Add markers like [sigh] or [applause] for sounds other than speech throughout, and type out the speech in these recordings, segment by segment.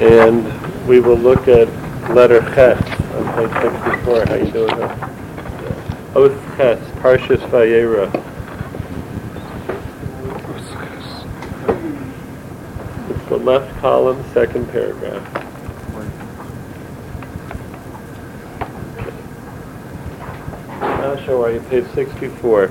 And we will look at letter Ches on page 64. How you doing? Huh? Oath Ches, Parshas Vayera. It's the left column, second paragraph. Now show are you? Page 64.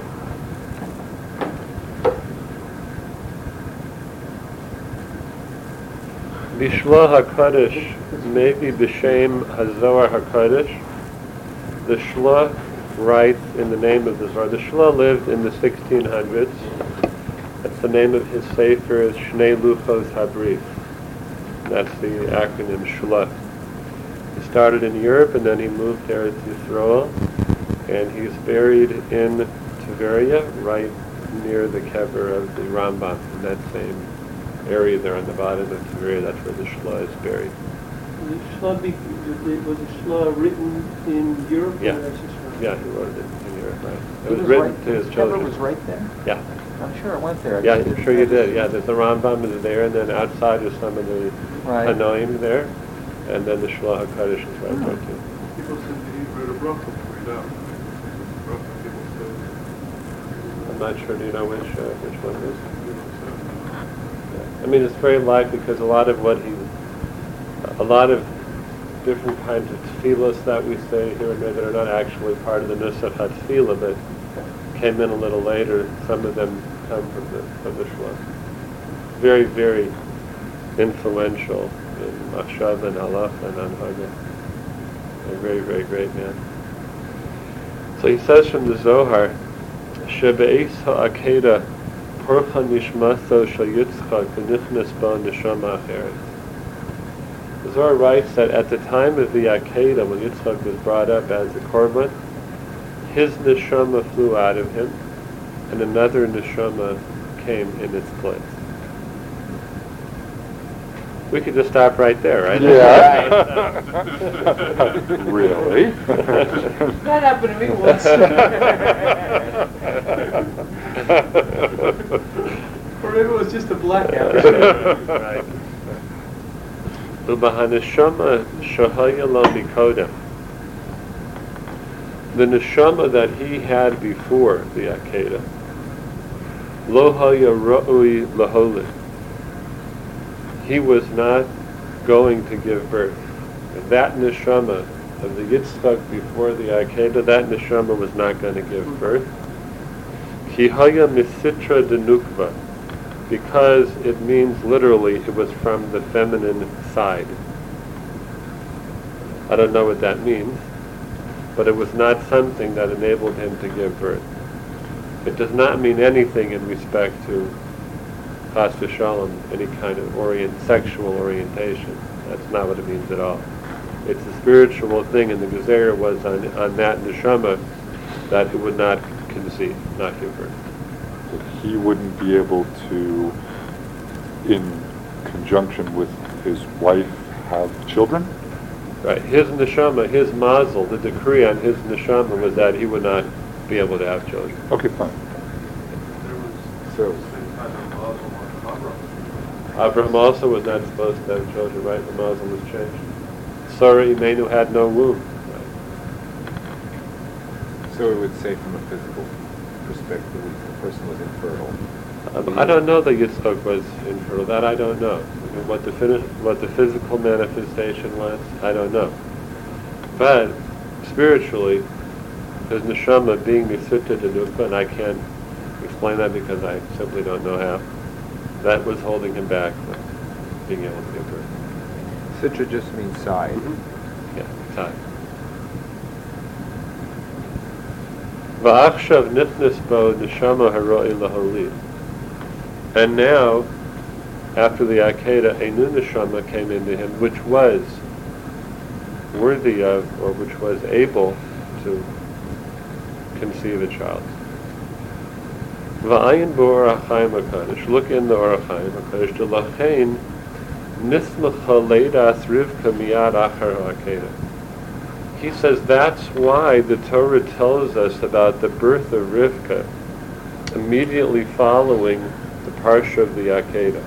Bishla HaKadosh, maybe B'Shem HaZohar HaKadosh. The Shla writes in the name of the Zohar. The Shla lived in the 1600s. That's the name of his sefer is Shnei Luchos Habris. That's the acronym Shla. He started in Europe and then he moved there to Yisrael. And he's buried in Tveria, right near the kever of the Rambam, in that same area there on the bottom of Tveria. That's where the Shla is buried. The Shla be, was the Shla written in Europe? Yeah. Or that's just? Yeah, he wrote it in Europe, right. It was was written right- to his children. children. was right there? Yeah. I'm sure I went there. I yeah, I'm sure you did. Yeah, there's the Rambam is there, and then outside is some of the Right. Hanoim there, and then the Shlah HaKadosh is right there too. People said that he wrote a bracha for it out. Bracha, people said. I'm not sure. Do you know which uh, which one it is? I mean, it's very likely because a lot of what he, a lot of different kinds of tefillas that we say here and there that are not actually part of the Nusach HaTefillah, but came in a little later. Some of them come from the from the Shlah. Very, very influential in Machshav and Halach and Anhaga. A very, very great man. So he says from the Zohar, Shebe'es ha'akeda porcha nishmaso shel Yitzchak v'nichnas ba neshama acheret. The Zohar writes that at the time of the Akedah, when Yitzchak was brought up as a korban, his neshama flew out of him, and another neshama came in its place. We could just stop right there, right? Yeah. [laughs] [laughs] Really? That happened to me once. [laughs] [laughs] Or maybe it was just a blackout. [laughs] right. The neshama that he had before the Akedah, lo haya ra'ui laholit. He was not going to give birth. That neshama of the Yitzchak before the Akedah, that neshama was not going to give birth. Ki haya misitra denukva because it means literally it was from the feminine side. I don't know what that means, but it was not something that enabled him to give birth. It does not mean anything in respect to chas v'shalom, any kind of orient, sexual orientation. That's not what it means at all. It's a spiritual thing, and the Gezerah was on, on that neshama that it would not conceive, not give birth. He wouldn't be able to, in conjunction with his wife, have children? Right. His neshama, his mazel, the decree on his neshama was that he would not be able to have children. Okay, fine. There was So, same kind of Muslim on Abraham. Abraham also was not supposed to have children, right? The mazel was changed. Sarah Imenu had no womb. So we would say from a physical perspective, the person was infertile. Um, I don't know that Yitzchak was infertile. That I don't know. I mean, what the what the physical manifestation was, I don't know. But spiritually, his neshama being Nisutta Denukva, and I can't explain that because I simply don't know how, that was holding him back from being able to give birth. Sitra just means side. Yeah, time. Va'achshav nichnas bo neshama haroi. And now, after the Akedah, a new neshama came into him, which was worthy of, or which was able to conceive a child. Va'ayin bo Ohr HaChaim HaKadosh. Look in the Ohr HaChaim HaKadosh. Delachein nismacha leidas Rivka miyad achar ha'akedah. He says that's why the Torah tells us about the birth of Rivka immediately following the parsha of the Akedah.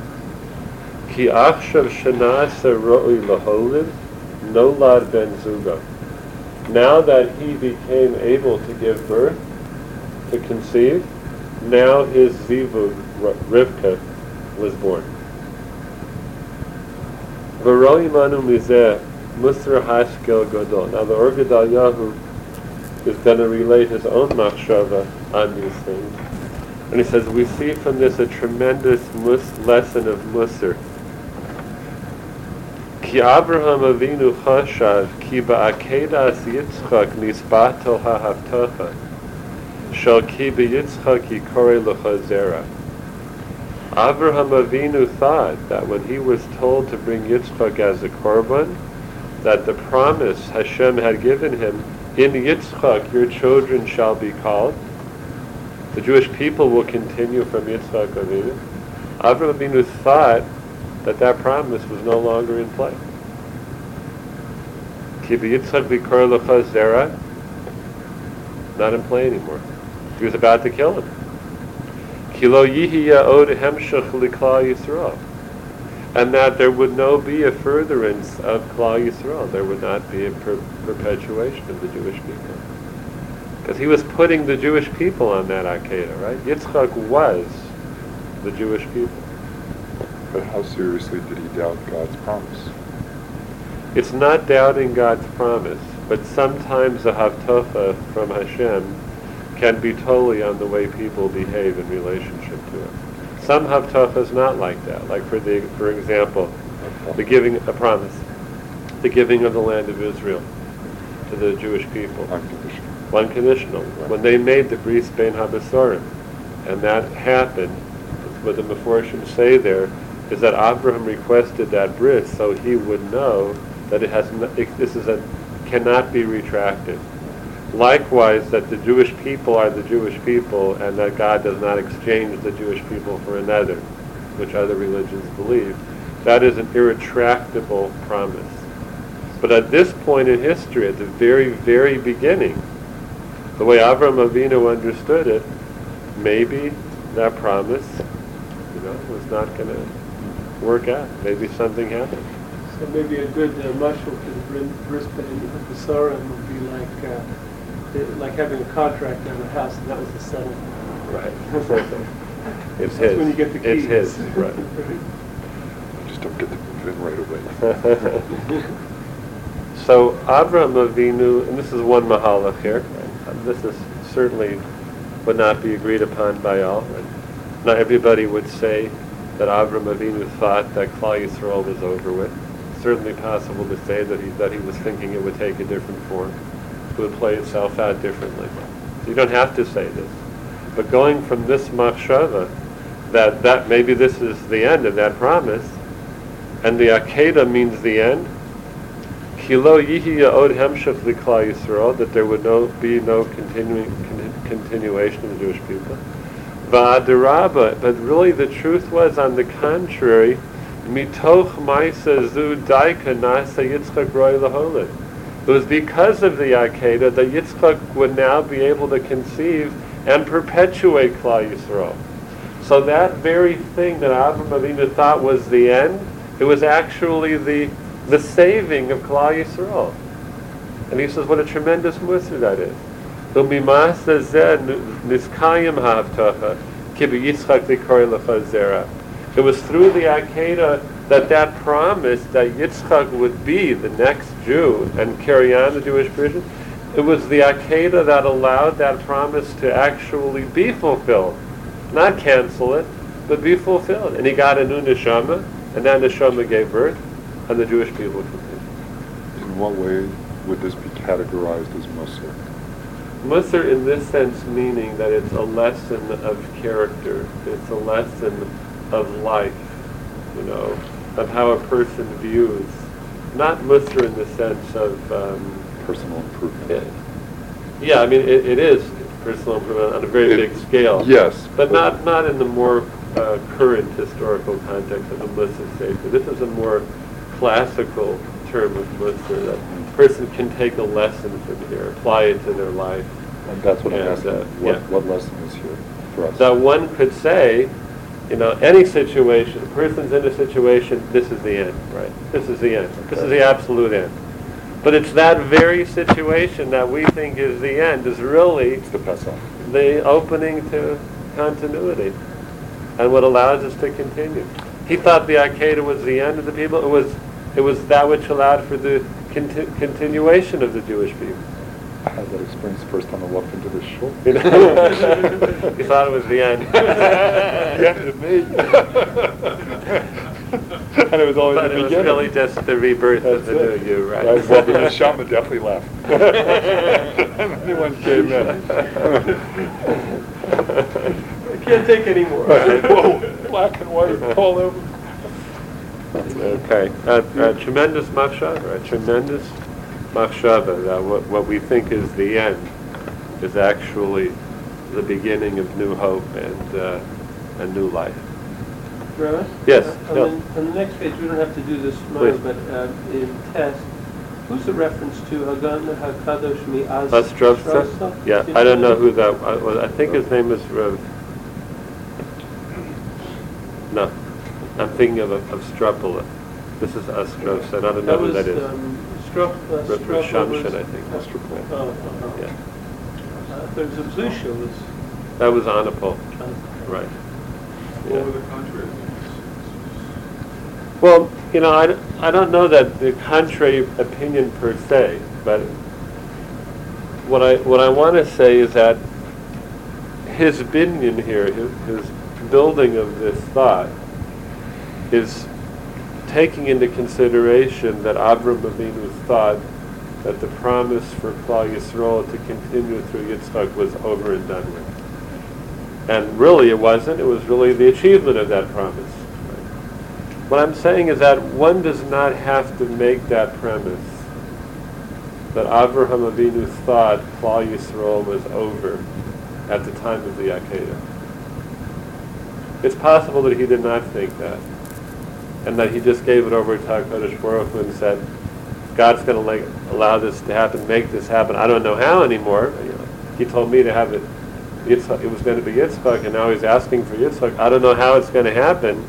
Ki achshav shenasa ro'i laholid, nolad ben zugo. Now that he became able to give birth, to conceive, now his zivug, Rivka, was born. V'roi manu mizeh, musra hashkel gadol. Now the Or Yahu is going to relate his own machshava on these things. And he says, we see from this a tremendous mus- lesson of Musar. Ki Abraham Avinu chashav ki ba'akedas Yitzchak nisbato ha'havtocha shal ki b'Yitzchak yikore l'chazera. Abraham Avinu thought that when he was told to bring Yitzchak as a korban, that the promise Hashem had given him, in Yitzchak your children shall be called, the Jewish people will continue from Yitzchak Avinu. Avraham Avinu thought that that promise was no longer in play. Ki Yitzchak b'kor zera, not in play anymore. He was about to kill him. Ki lo yihiya od hemshach liklal Yisrael. And that there would no be a furtherance of Klal Yisrael. There would not be a per- perpetuation of the Jewish people. Because he was putting the Jewish people on that Akedah, right? Yitzchak was the Jewish people. But how seriously did he doubt God's promise? It's not doubting God's promise, but sometimes a haftocha from Hashem can be totally on the way people behave in it. Some haftocha is not like that. Like for the, for example, the giving a promise, the giving of the land of Israel to the Jewish people. Unconditional. unconditional. When they made the bris bein habesarim, and that happened, what the Meforshim say there is that Abraham requested that bris so he would know that it has no, it, this is a cannot be retracted. Likewise, that the Jewish people are the Jewish people, and that God does not exchange the Jewish people for another, which other religions believe. That is an irretractable promise. But at this point in history, at the very, very beginning, the way Avram Avinu understood it, maybe that promise, you know, was not going to work out. Maybe something happened. So maybe a good uh, mushroom bris- brisbane and the would be like, uh, it- like having a contract on the house, and that was the settlement. Right. [laughs] it's That's his. when you get the It's keys. his. Right. [laughs] I just don't get to move in right away. [laughs] so Avram Avinu, and this is one mahalach here. and This is certainly would not be agreed upon by all. Not everybody would say that Avram Avinu thought that Klal Yisrael was over with. Certainly possible to say that he that he was thinking it would take a different form, it would play itself out differently. You don't have to say this, but going from this machshava, that that maybe this is the end of that promise, and the Akedah means the end. Kilo yihiya od hemshach liklal Yisrael, that there would no be no continuing con- continuation of the Jewish people. But really the truth was, on the contrary, mitoch ma'isa zu daika nasa Yitzchak roi laholid. It was because of the Akedah that Yitzchak would now be able to conceive and perpetuate Klal Yisrael. So that very thing that Avram Avinu thought was the end, it was actually the the saving of Klal Yisrael. And he says, what a tremendous musar that is. It was through the Akedah that that promise that Yitzchak would be the next Jew and carry on the Jewish tradition, it was the Akedah that allowed that promise to actually be fulfilled. Not cancel it, but be fulfilled. And he got a new neshama, and that neshama gave birth, and the Jewish people continued. In what way would this be categorized as Musar? Musar in this sense meaning that it's a lesson of character, it's a lesson of life, you know, of how a person views, not Musar in the sense of, um, Personal improvement? yeah, yeah, I mean, it, it is personal improvement on a very It- big scale. Yes. But not, not in the more uh, current historical context of the Musar Sefer. This is a more classical term of Musar, that a person can take a lesson from here, apply it to their life. And that's what I'm asking. uh, What, yeah. what lesson is here for us? that one could say you know, any situation, a person's in a situation, this is the end, right? This is the end. This is the absolute end. But it's that very situation that we think is the end is really It's the the opening to continuity and what allows us to continue. He thought the Akedah was the end of the people. It was, it was that which allowed for the conti- continuation of the Jewish people. I had that experience the first time I walked into this shul. [laughs] You know? he thought it was the end. [laughs] yeah, to me. and it was always But the it was really just the rebirth of the it. new you, right? Well, the neshama definitely left. [laughs] Anyone came in. I can't take any more. Whoa, black and white all over. Okay, a, a tremendous machshava, a tremendous machshava, that what, what we think is the end is actually the beginning of new hope and, uh, a new life. Yes, Uh, no. On the, on the next page, we don't have to do this tomorrow, Please. but uh, in test, who's the reference to Hagan HaKadosh Mi'az Ostrovsa? Yeah, I don't know who that, I, well, I think his name is Rav, no, I'm thinking of, of Strapula. This is and I don't know That who was, that is. um, Strop, uh, Rav- Rav Shamshin, was- I think. Oh, oh, oh. Yeah, Uh, There was a Blusha was, that was Anapol, right. All Yeah. over the country. Well, you know, I, don't- I don't know that the contrary opinion per se, but what I, what I want to say is that his opinion here, his, his building of this thought, is taking into consideration that Avram Avinu thought that the promise for Klal Yisrael to continue through Yitzchak was over and done with. And really it wasn't, it was really the achievement of that promise. What I'm saying is that one does not have to make that premise that Avraham Avinu thought Klal Yisrael was over at the time of the Akedah. It's possible that he did not think that, and that he just gave it over to HaKadosh Baruch Hu and said, God's going to like, allow this to happen, make this happen. I don't know how anymore. You know, he told me to have it. Yitzhak, it was going to be Yitzchak, and now he's asking for Yitzchak. I don't know how it's going to happen,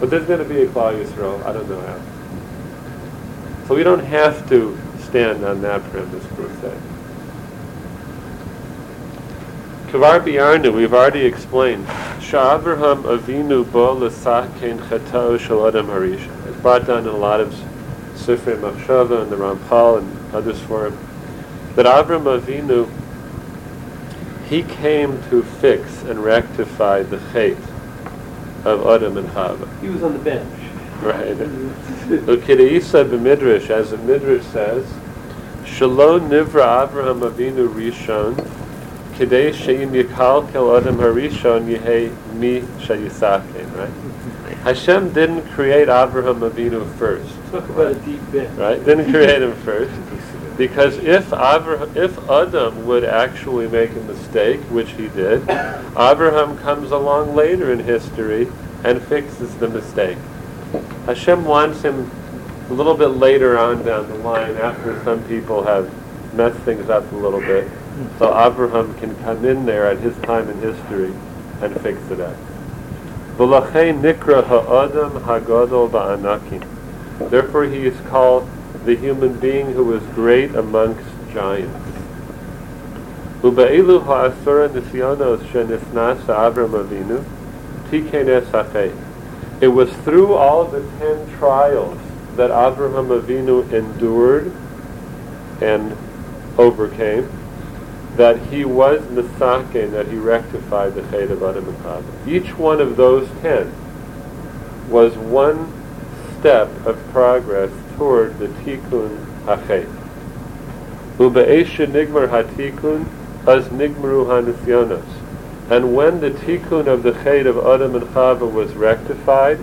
but there's going to be a Klal Yisrael. I don't know how. So we don't have to stand on that premise per se. B'Yarnu, we've already explained. Sha'avraham Avinu bo l'sakein chatao shel Adam Harisha. It's brought down in a lot of Sifrei Machshava and the Ramchal and others for him. That Avram Avinu, he came to fix and rectify the chait of Adam and Chava. he was on the bench. Right. Ukideisa b'midrash, as the midrash says, Shalo nivra Avraham Avinu Rishon, Kidei she'im yikalkel Adam Harishon yehei mi right? Hashem didn't create Avraham Avinu first, Talk about a deep bench. right? Didn't create him first. Because if Avraham, if Adam would actually make a mistake, which he did, Abraham comes along later in history and fixes the mistake. Hashem wants him a little bit later on down the line after some people have messed things up a little bit. So Abraham can come in there at his time in history and fix it up. Therefore he is called the human being who is great amongst giants. It was through all the ten trials that Abraham Avinu endured and overcame that he was Misake, that he rectified the fate of Adam and Chava. Each one of those ten was one step of progress toward the Tikkun HaChet. Ube'esha nigmar hatikun, as nigmaru hanisyonos. And when the tikkun of the Chet of Adam and Chava was rectified,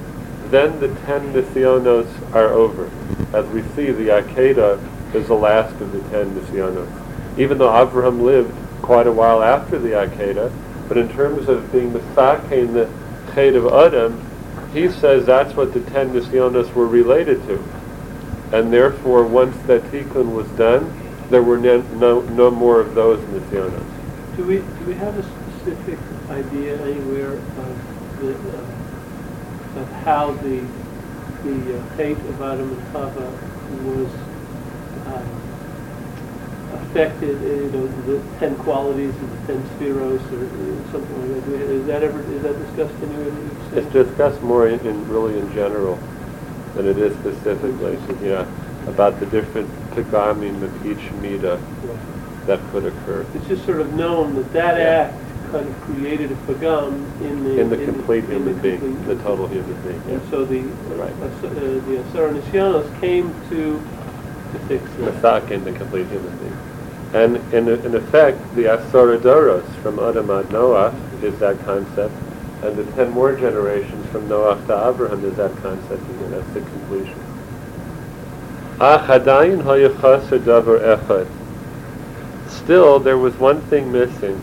then the ten nisyonos are over. As we see, the Akedah is the last of the ten nisyonos. Even though Avraham lived quite a while after the Akedah, but in terms of being Misake in the Chet of Adam, he says that's what the ten nisyonos were related to. And therefore, once that tikkun was done, there were no, no, no more of those nisyonos. Do we, do we have a specific idea anywhere of the, uh, of how the the uh, of Adam and Chava was um, affected, uh, you know, the ten qualities of the ten sefiros or uh, something like that. Is that ever is that discussed you've It's discussed more in, in really in general than it is specifically, yeah, about the different each midah Yeah. that could occur. It's just sort of known that that Yeah. act kind of created a pagam in the In the complete in human being, complete- the total human being, And so the Right. uh, uh, the Asar came to to the complete human being. And in, in effect, the Asoradoros from Adam ad Noah is that concept, and the ten more generations from Noah to Abraham is that concept again. That's the completion. Still, there was one thing missing.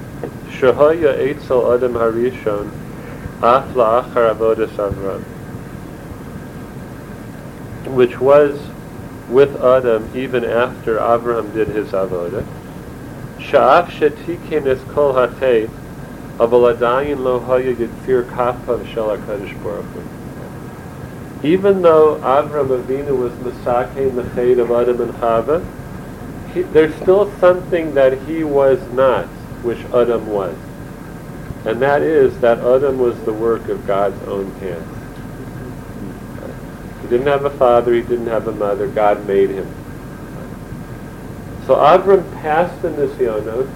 Adam harishon af avodas Avram. Which was with Adam even after Abraham did his avodah. Sha'af shetikin es kol aval adayin lo haya shel HaKadosh Baruch. Even though Avram Avinu was Masakein the Chet of Adam and Chava, he, there's still something that he was not, which Adam was. And that is that Adam was the work of God's own hands. He didn't have a father, he didn't have a mother, God made him. So Avram passed the Nisyonos,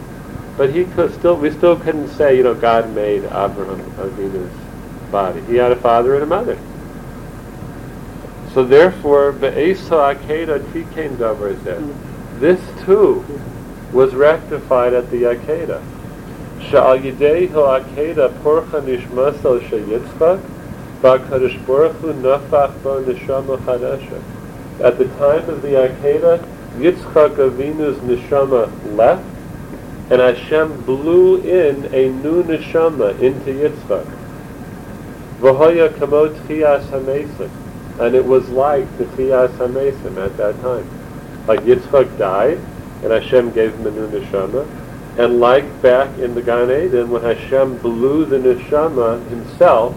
but he could still, we still couldn't say, you know, God made Abraham Avinu's body. He had a father and a mother. So therefore, Be'esa Akeda Davar. This too was rectified at the Akeda. Sha'al Yidehu Akeda Porcha Nishmasal Sheyitzchak Ba'kadosh Baruch Hu Nafach Bo Neshama. At the time of the Akeda, Yitzchak Avinu's neshama left, and Hashem blew in a new neshama into Yitzchak. V'hoya kamot Chias HaMesim. And it was like the Chias HaMesim at that time. Like Yitzchak died, and Hashem gave him a new neshama. And like back in the Gan Eden, when Hashem blew the neshama himself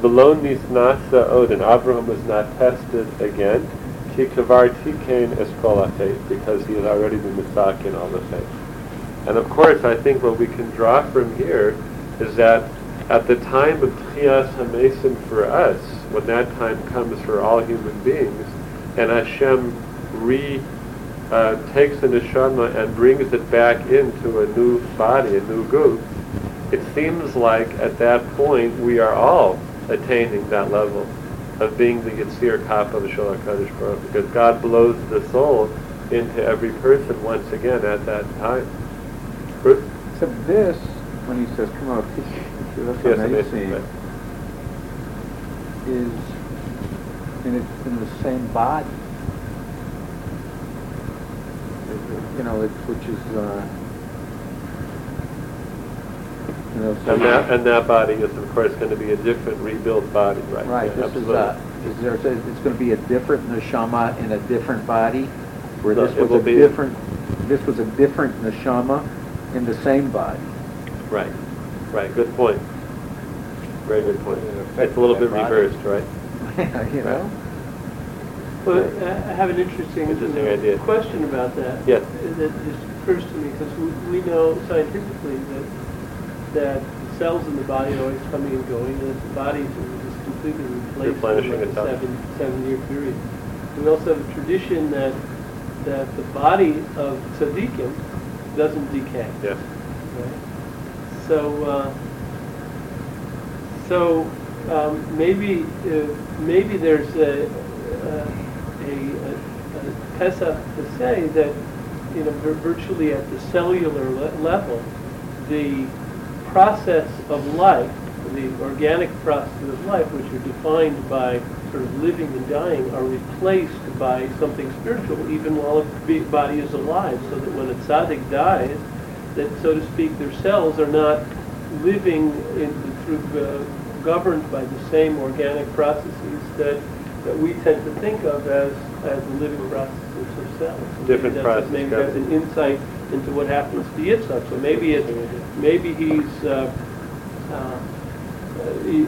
Below nisnasa Odin, Abraham was not tested again. Ki kavar tikain es kol ha'chet, because he had already been misakin all the chet. And of course, I think what we can draw from here is that at the time of Tchias HaMesim for us, when that time comes for all human beings, and Hashem re uh, takes the neshama and brings it back into a new body, a new group, it seems like at that point we are all attaining that level of being the Kappa of Shal HaKadosh Baruch because God blows the soul into every person once again at that time. Bruce? Except this, when he says, come on, [laughs] that's Yes, amazing, right. is in, it, in the same body. You know, it, which is, uh, you know, so And that, and that body is, of course, going to be a different rebuilt body, right? right. Yeah, This is absolutely. uh, is there, it's going to be a different neshama in a different body, where No, this it was will a be- different. This was a different neshama in the same body. Right, right, good point. Very good point. It's a little bit that body- reversed, right? [laughs] you know. Well, I I have an interesting, Interesting idea. question about that. Yes. That just occurs to me, because we, we know scientifically that, that the cells in the body are always coming and going, and that the body is completely replaced in like a itself. seven, seven-year period. We also have a tradition that, that the body of tzaddikim doesn't decay. Yes. Right. So, uh, so um, maybe uh, maybe there's a a, a, a, a pesach to say that you know virtually at the cellular le- level, the process of life, the organic processes of life, which are defined by sort of living and dying, are replaced by something spiritual, even while be- body is alive, so that when a tzaddik dies, that, so to speak, their cells are not living in, through, uh, governed by the same organic processes that, that we tend to think of as, as the living processes of cells. And Different that's- process, Maybe that's an insight into what happens to Yitzhak. So maybe it's, maybe he's, uh, uh, he-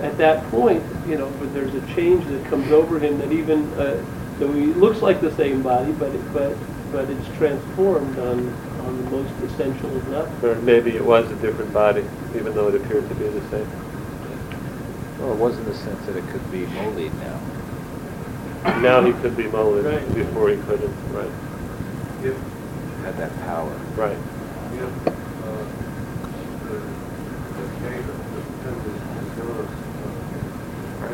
at that point, you know, but there's a change that comes over him that even, uh, though he looks like the same body, but, it- but, but it's transformed on, on the most essential of levels. Or maybe it was a different body, even though it appeared to be the same. Well, it was in the sense that it could be mollied now. Now he could be molded, Right. before he couldn't, right, If, Had that power. right. if, uh, the, the cave, the pendant is yours, uh,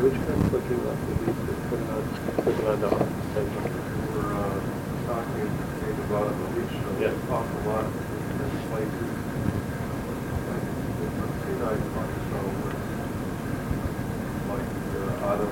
Would you mind clicking up the leaf, just put it on, put it on the same one? we were, uh, talking maybe about it, but we should Yeah. talk a lot in places. Like, the Sinai part, so it's like, uh, Adam,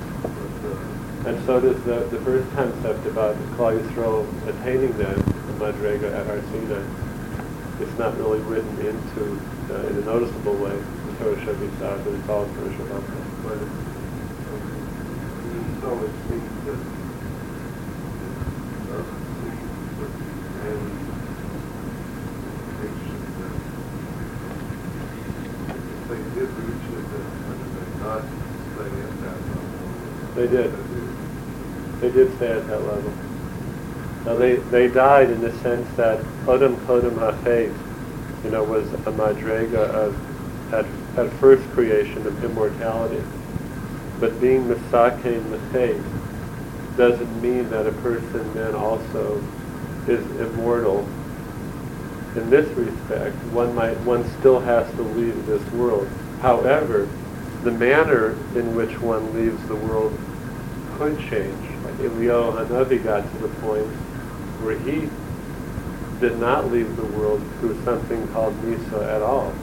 Uh, And so does the, the first concept about Yisrael attaining the Madrega at Har It's not really written into, uh, in a noticeable way, the Torah Shabbat, but it's all Torah Shabbat But it, even so, it seems that that that? They did. Stay at that level. Now they, they died in the sense that Odom Kodom HaFaith, you know, was a madrega of, at, at first creation of immortality. But being Misake the faith doesn't mean that a person then also is immortal. In this respect, one might, one still has to leave this world. However, the manner in which one leaves the world could change. Eliyahu Hanavi got to the point where he did not leave the world through something called Misa at all.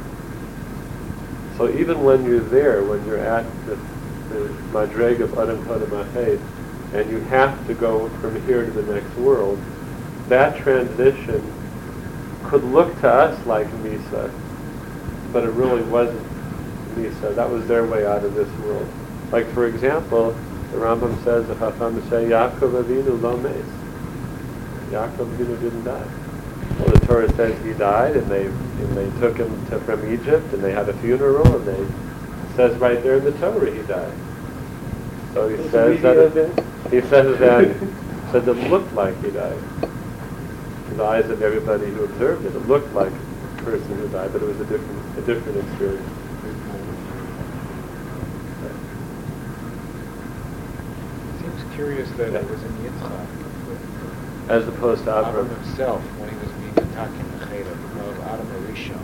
So even when you're there, when you're at the, the Madreg of Adam and you have to go from here to the next world, that transition could look to us like Misa, but it really wasn't Misa. That was their way out of this world. Like for example, the Rambam says, the Chacham say, Yaakov Avinu lo. Yaakov Avinu didn't die. Well, the Torah says he died, and they and they took him to, from Egypt, and they had a funeral, and they it says right there in the Torah he died. So he says that video it, of it. he says that says it looked like he died. In the eyes of everybody who observed it, it looked like a person who died, but it was a different a different experience. Seems curious that Yeah. it was in Yitzchak. As opposed to Avram Avram. himself, when he was being attacking the Cheder of Adam Arishon.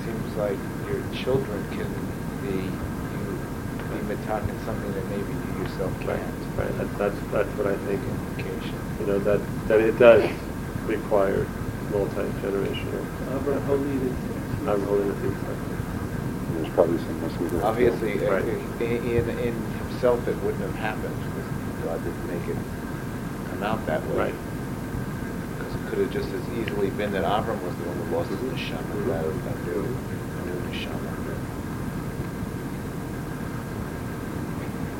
Seems like your children can be, you be attacking something that maybe you yourself can't. right. That's, that's, that's what I think. Implication. You know, that, that it does require multi-generational. Abraham Holid. I'm holding it There's probably some message there. Obviously, uh, Right. in, in, in himself, it wouldn't have happened because God didn't make it come out that way. Right. Because it could have just as easily been that Avram was the one who lost his neshama rather than a new, a new neshama.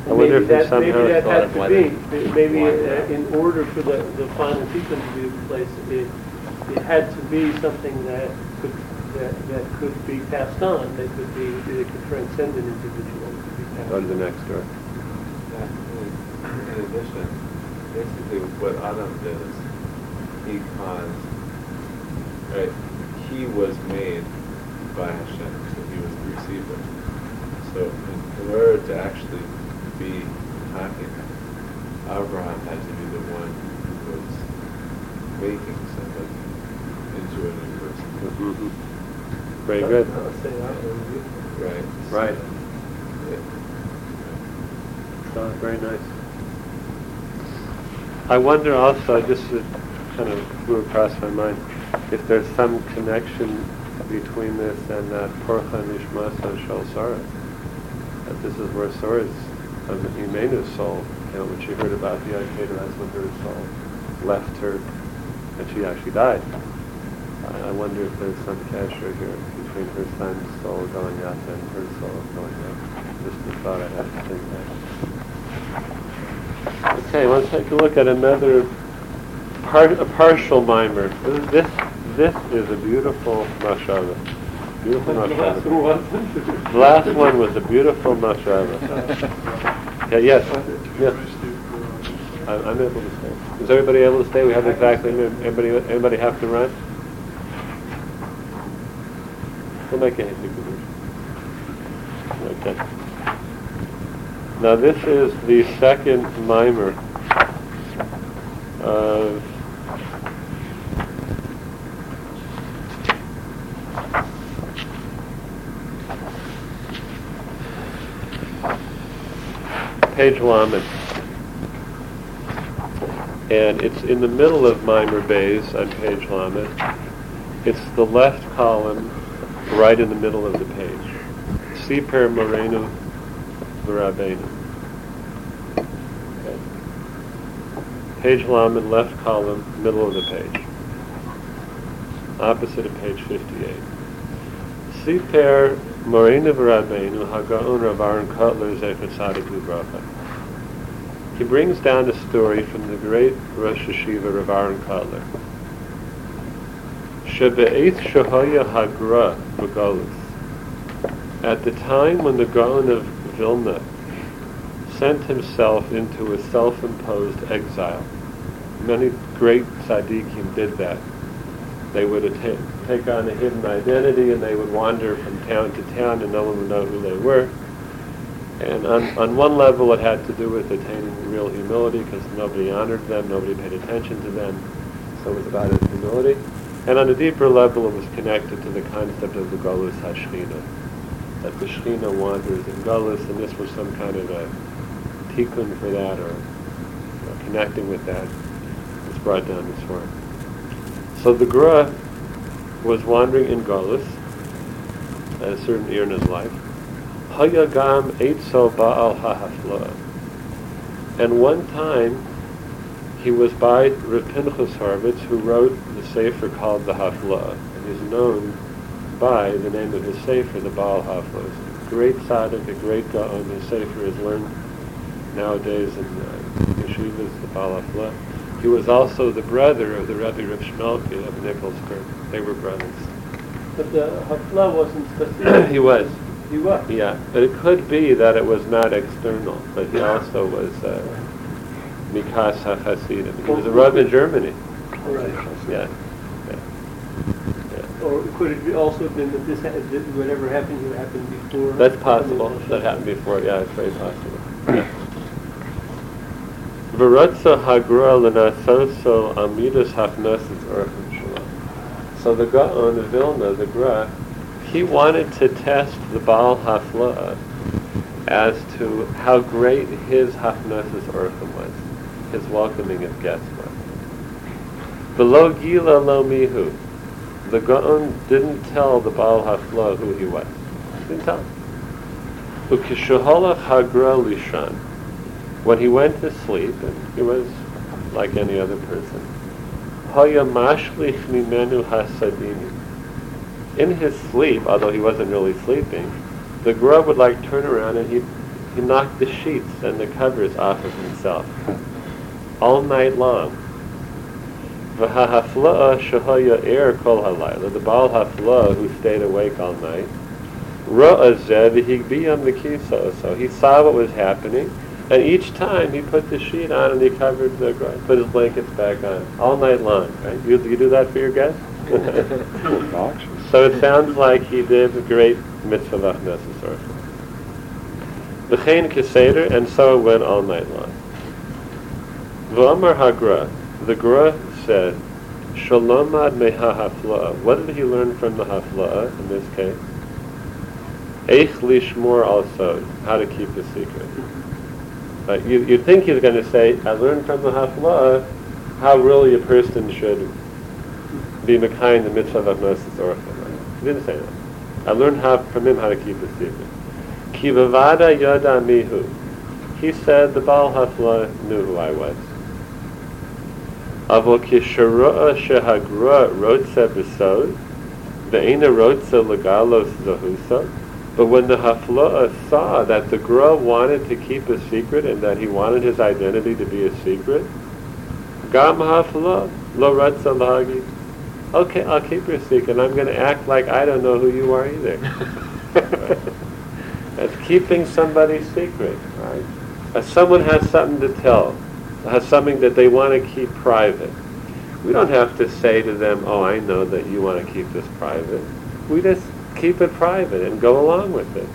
I wonder Maybe if they that, maybe somehow that thought has of to why be, maybe uh, in order for the, the final sequence to be in place, it, it had to be something that could, that, that could be passed on, that could be, that could transcend an individual, could be passed Go to on. the next door. In addition, basically what Adam did is he caused, right, he was made by Hashem, so he was the receiver. So in, in order to actually be happy, Abraham had to be the one who was making somebody into a new person. Very good. I'll say that one. Right. Right. Oh, very nice. I wonder also, I just kind of flew across my mind, if there's some connection between this and that Porcha Nishmasa Shal Sara. That this is where Sora's, of the Himenu's soul, you know, when she heard about the Akeda, that's when her soul left her, and she actually died. I wonder if there's some cashier here between her son's soul going up and her soul going up. Just a thought I have to think back. Okay, let's take a look at another part, a partial mimer. This, this is a beautiful mashava. Beautiful The last one mashava. The last one was a beautiful mashava. [laughs] Okay, yes, yes. I'm, I'm able to stay. Is everybody able to stay? We have exactly, anybody, anybody have to run? Okay. Now this is the second mimer of page Lamed. And it's in the middle of Mimer Bays on page Lamed. It's the left column right in the middle of the page. Siper Moreno Rabbeinu. Okay. Page Lamed, left column, middle of the page. Opposite of page 58. Siper Moreno Rabbeinu Hagaon Rav Aaron Kotler Zecher Tzadik. He brings down a story from the great Rosh Hashiva Rav Aaron Kotler. Shebe'eth Hagra Begalus. At the time when the Gaon of Vilna sent himself into a self-imposed exile, many great tzaddikim did that. They would take on a hidden identity and they would wander from town to town and no one would know who they were. And on, on one level it had to do with attaining real humility because nobody honored them, nobody paid attention to them, so it was about humility. And on a deeper level it was connected to the concept of the Golus Hashchina, that the Shechina wanders in Golus and this was some kind of a tikkun for that or you know, connecting with that was brought down this form. So the Gra was wandering in Golus at a certain year in his life. Hayagam Eitzo Baal Hahafla. And one time he was by Rav Pinchas Horowitz, who wrote the Sefer called the Hafla, and is known by the name of his Sefer, the Baal Hafla. He's a great tzaddik, a great gaon. His Sefer is learned nowadays in uh, yeshivas, the Baal Hafla. He was also the brother of the Rav Shmelke of Nikolsburg. They were brothers. But the Hafla wasn't specific. [clears throat] he was. He was. Yeah, but it could be that it was not external, but he also was uh, Mikas HaChasidim. He was a Rav in Germany. Right. Yeah. Or could it be also been that this, that whatever happened here happened before? That's possible. That happened before. Yeah, it's very possible. [coughs] Yeah. V'rotza hagra hafnosis orchim. So the Gaon of Vilna, the Gra, he wanted to test the Baal Hafla as to how great his hafnosis orchim was, his welcoming of guests. Below gila lo mihu, the Gaon didn't tell the Baal Hafla who he was. Didn't tell him. Hagra lishan. When he went to sleep, and he was like any other person, hasadini. In his sleep, although he wasn't really sleeping, the Gra would like turn around and he he knocked the sheets and the covers off of himself all night long. V'hahafla'a shahaya er kol halayla. The Baal Hafla who stayed awake all night. Ra'azeh v'higbiyam v'kisa. So he saw what was happening, and each time he put the sheet on and he covered the gra- put his blankets back on all night long. Right? You, you do that for your guests? [laughs] So it sounds like he did a great mitzvah or V'chein keseder, and so it went all night long. V'amar hagra, the Gra said, Shalom ad meha hafla'a. What did he learn from the hafla'a in this case? Eich lishmor also, how to keep the secret. But you, you'd think he's going to say, I learned from the hafla'a how really a person should be Mekayim the mitzvah of Moses or He didn't say that. I learned how, from him how to keep the secret. Ki vavada yada mihu. He said the Baal Hafla knew who I was. Shara'a shehagra rotze b'sod, ve'ena rotze legalos zahusa. But when the Hafla saw that the Gra wanted to keep a secret and that he wanted his identity to be a secret, Gam Hafla lo rotze lahagi. Okay, I'll keep your secret. I'm going to act like I don't know who you are either. [laughs] That's keeping somebody's secret, right? If someone has something to tell, has something that they want to keep private, we don't have to say to them, oh, I know that you want to keep this private. We just keep it private and go along with it.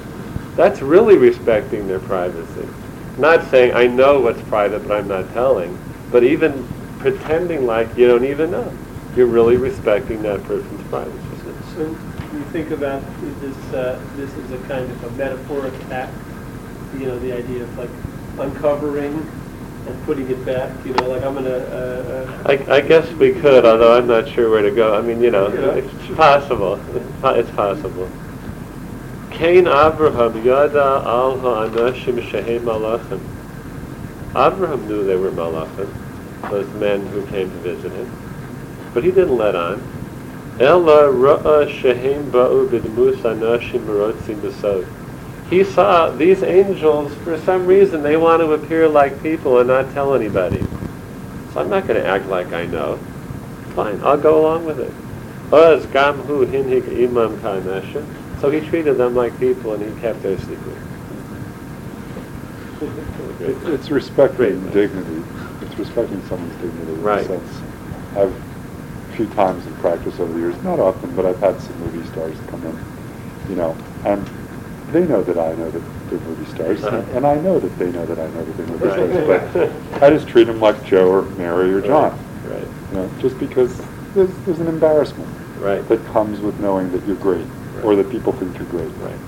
That's really respecting their privacy. Not saying, I know what's private, but I'm not telling, but even pretending like you don't even know. You're really respecting that person's privacy. So you think about this, uh, this is a kind of a metaphoric act, you know, the idea of like uncovering and putting it back, you know, like I'm gonna, uh, uh, I, I guess we could, although I'm not sure where to go. I mean, you know, Yeah. it's possible. It's, possible. Cain Abraham yada al ha'anashim shehem malachim. Abraham knew they were malachim, those men who came to visit him, but he didn't let on. Ella ra'a shehem ba'u b'dmus anashim rotzim b'sod. He saw these angels, for some reason, they want to appear like people and not tell anybody. So I'm not going to act like I know. Fine, I'll go along with it. Uz gam hu hinhig imam kanasha. So he treated them like people and he kept their secret. It- It's respecting dignity. It's respecting someone's dignity. in a Right. sense. I've a few times in practice over the years, not often, but I've had some movie stars come in, you know, and they know that I know that they're movie stars, Uh-huh. and I know that they know that I know that they're movie Right. stars. But I just treat them like Joe or Mary or John, Right, you know, just because there's, there's an embarrassment right, that comes with knowing that you're great, or that people think you're great. right,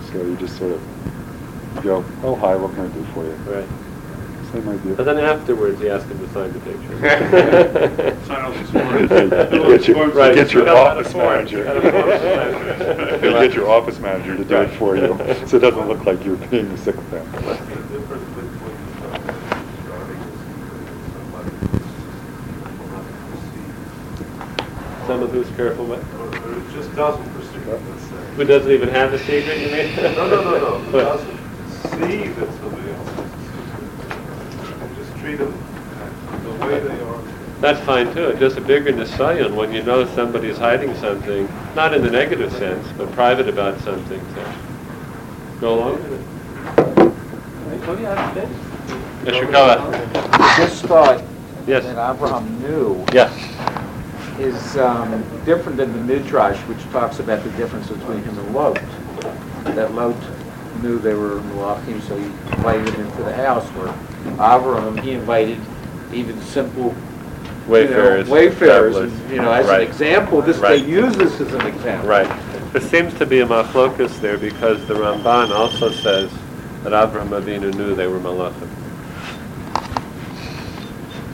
So you just sort of go, oh hi, what can I do for you? right. Same idea. But then afterwards, he asked him to sign the picture. [laughs] Sign all these You forms. [laughs] get your, Right. you get your Fill out a office form. manager. Fill out a form. You get your office manager to do it for you, so it doesn't look like you're being a sycophant. The difference between starting is somebody who's Someone who's careful with, or or it just doesn't perceive, let's say. who doesn't even have a secret, you mean? No, no, no, no, [laughs] who But- doesn't see that somebody else has a secret. And just treat them the way they are. That's fine too. Just a bigger nisayon when you know somebody's hiding something, not in the negative sense, but private about something. To go along with it. yeah, I understand. Yeshua. This thought Yes. that Abraham knew Yes. is um, different than the Midrash, which talks about the difference between him and Lot. That Lot knew they were Malachim, so he invited them into the house, where Abraham, he invited even simple you know, Wayfarers. Wayfarers, and, you know, as an example, this, they use this as an example. Right. There seems to be a machlokus there because the Ramban also says that Abraham Avinu knew they were malachim.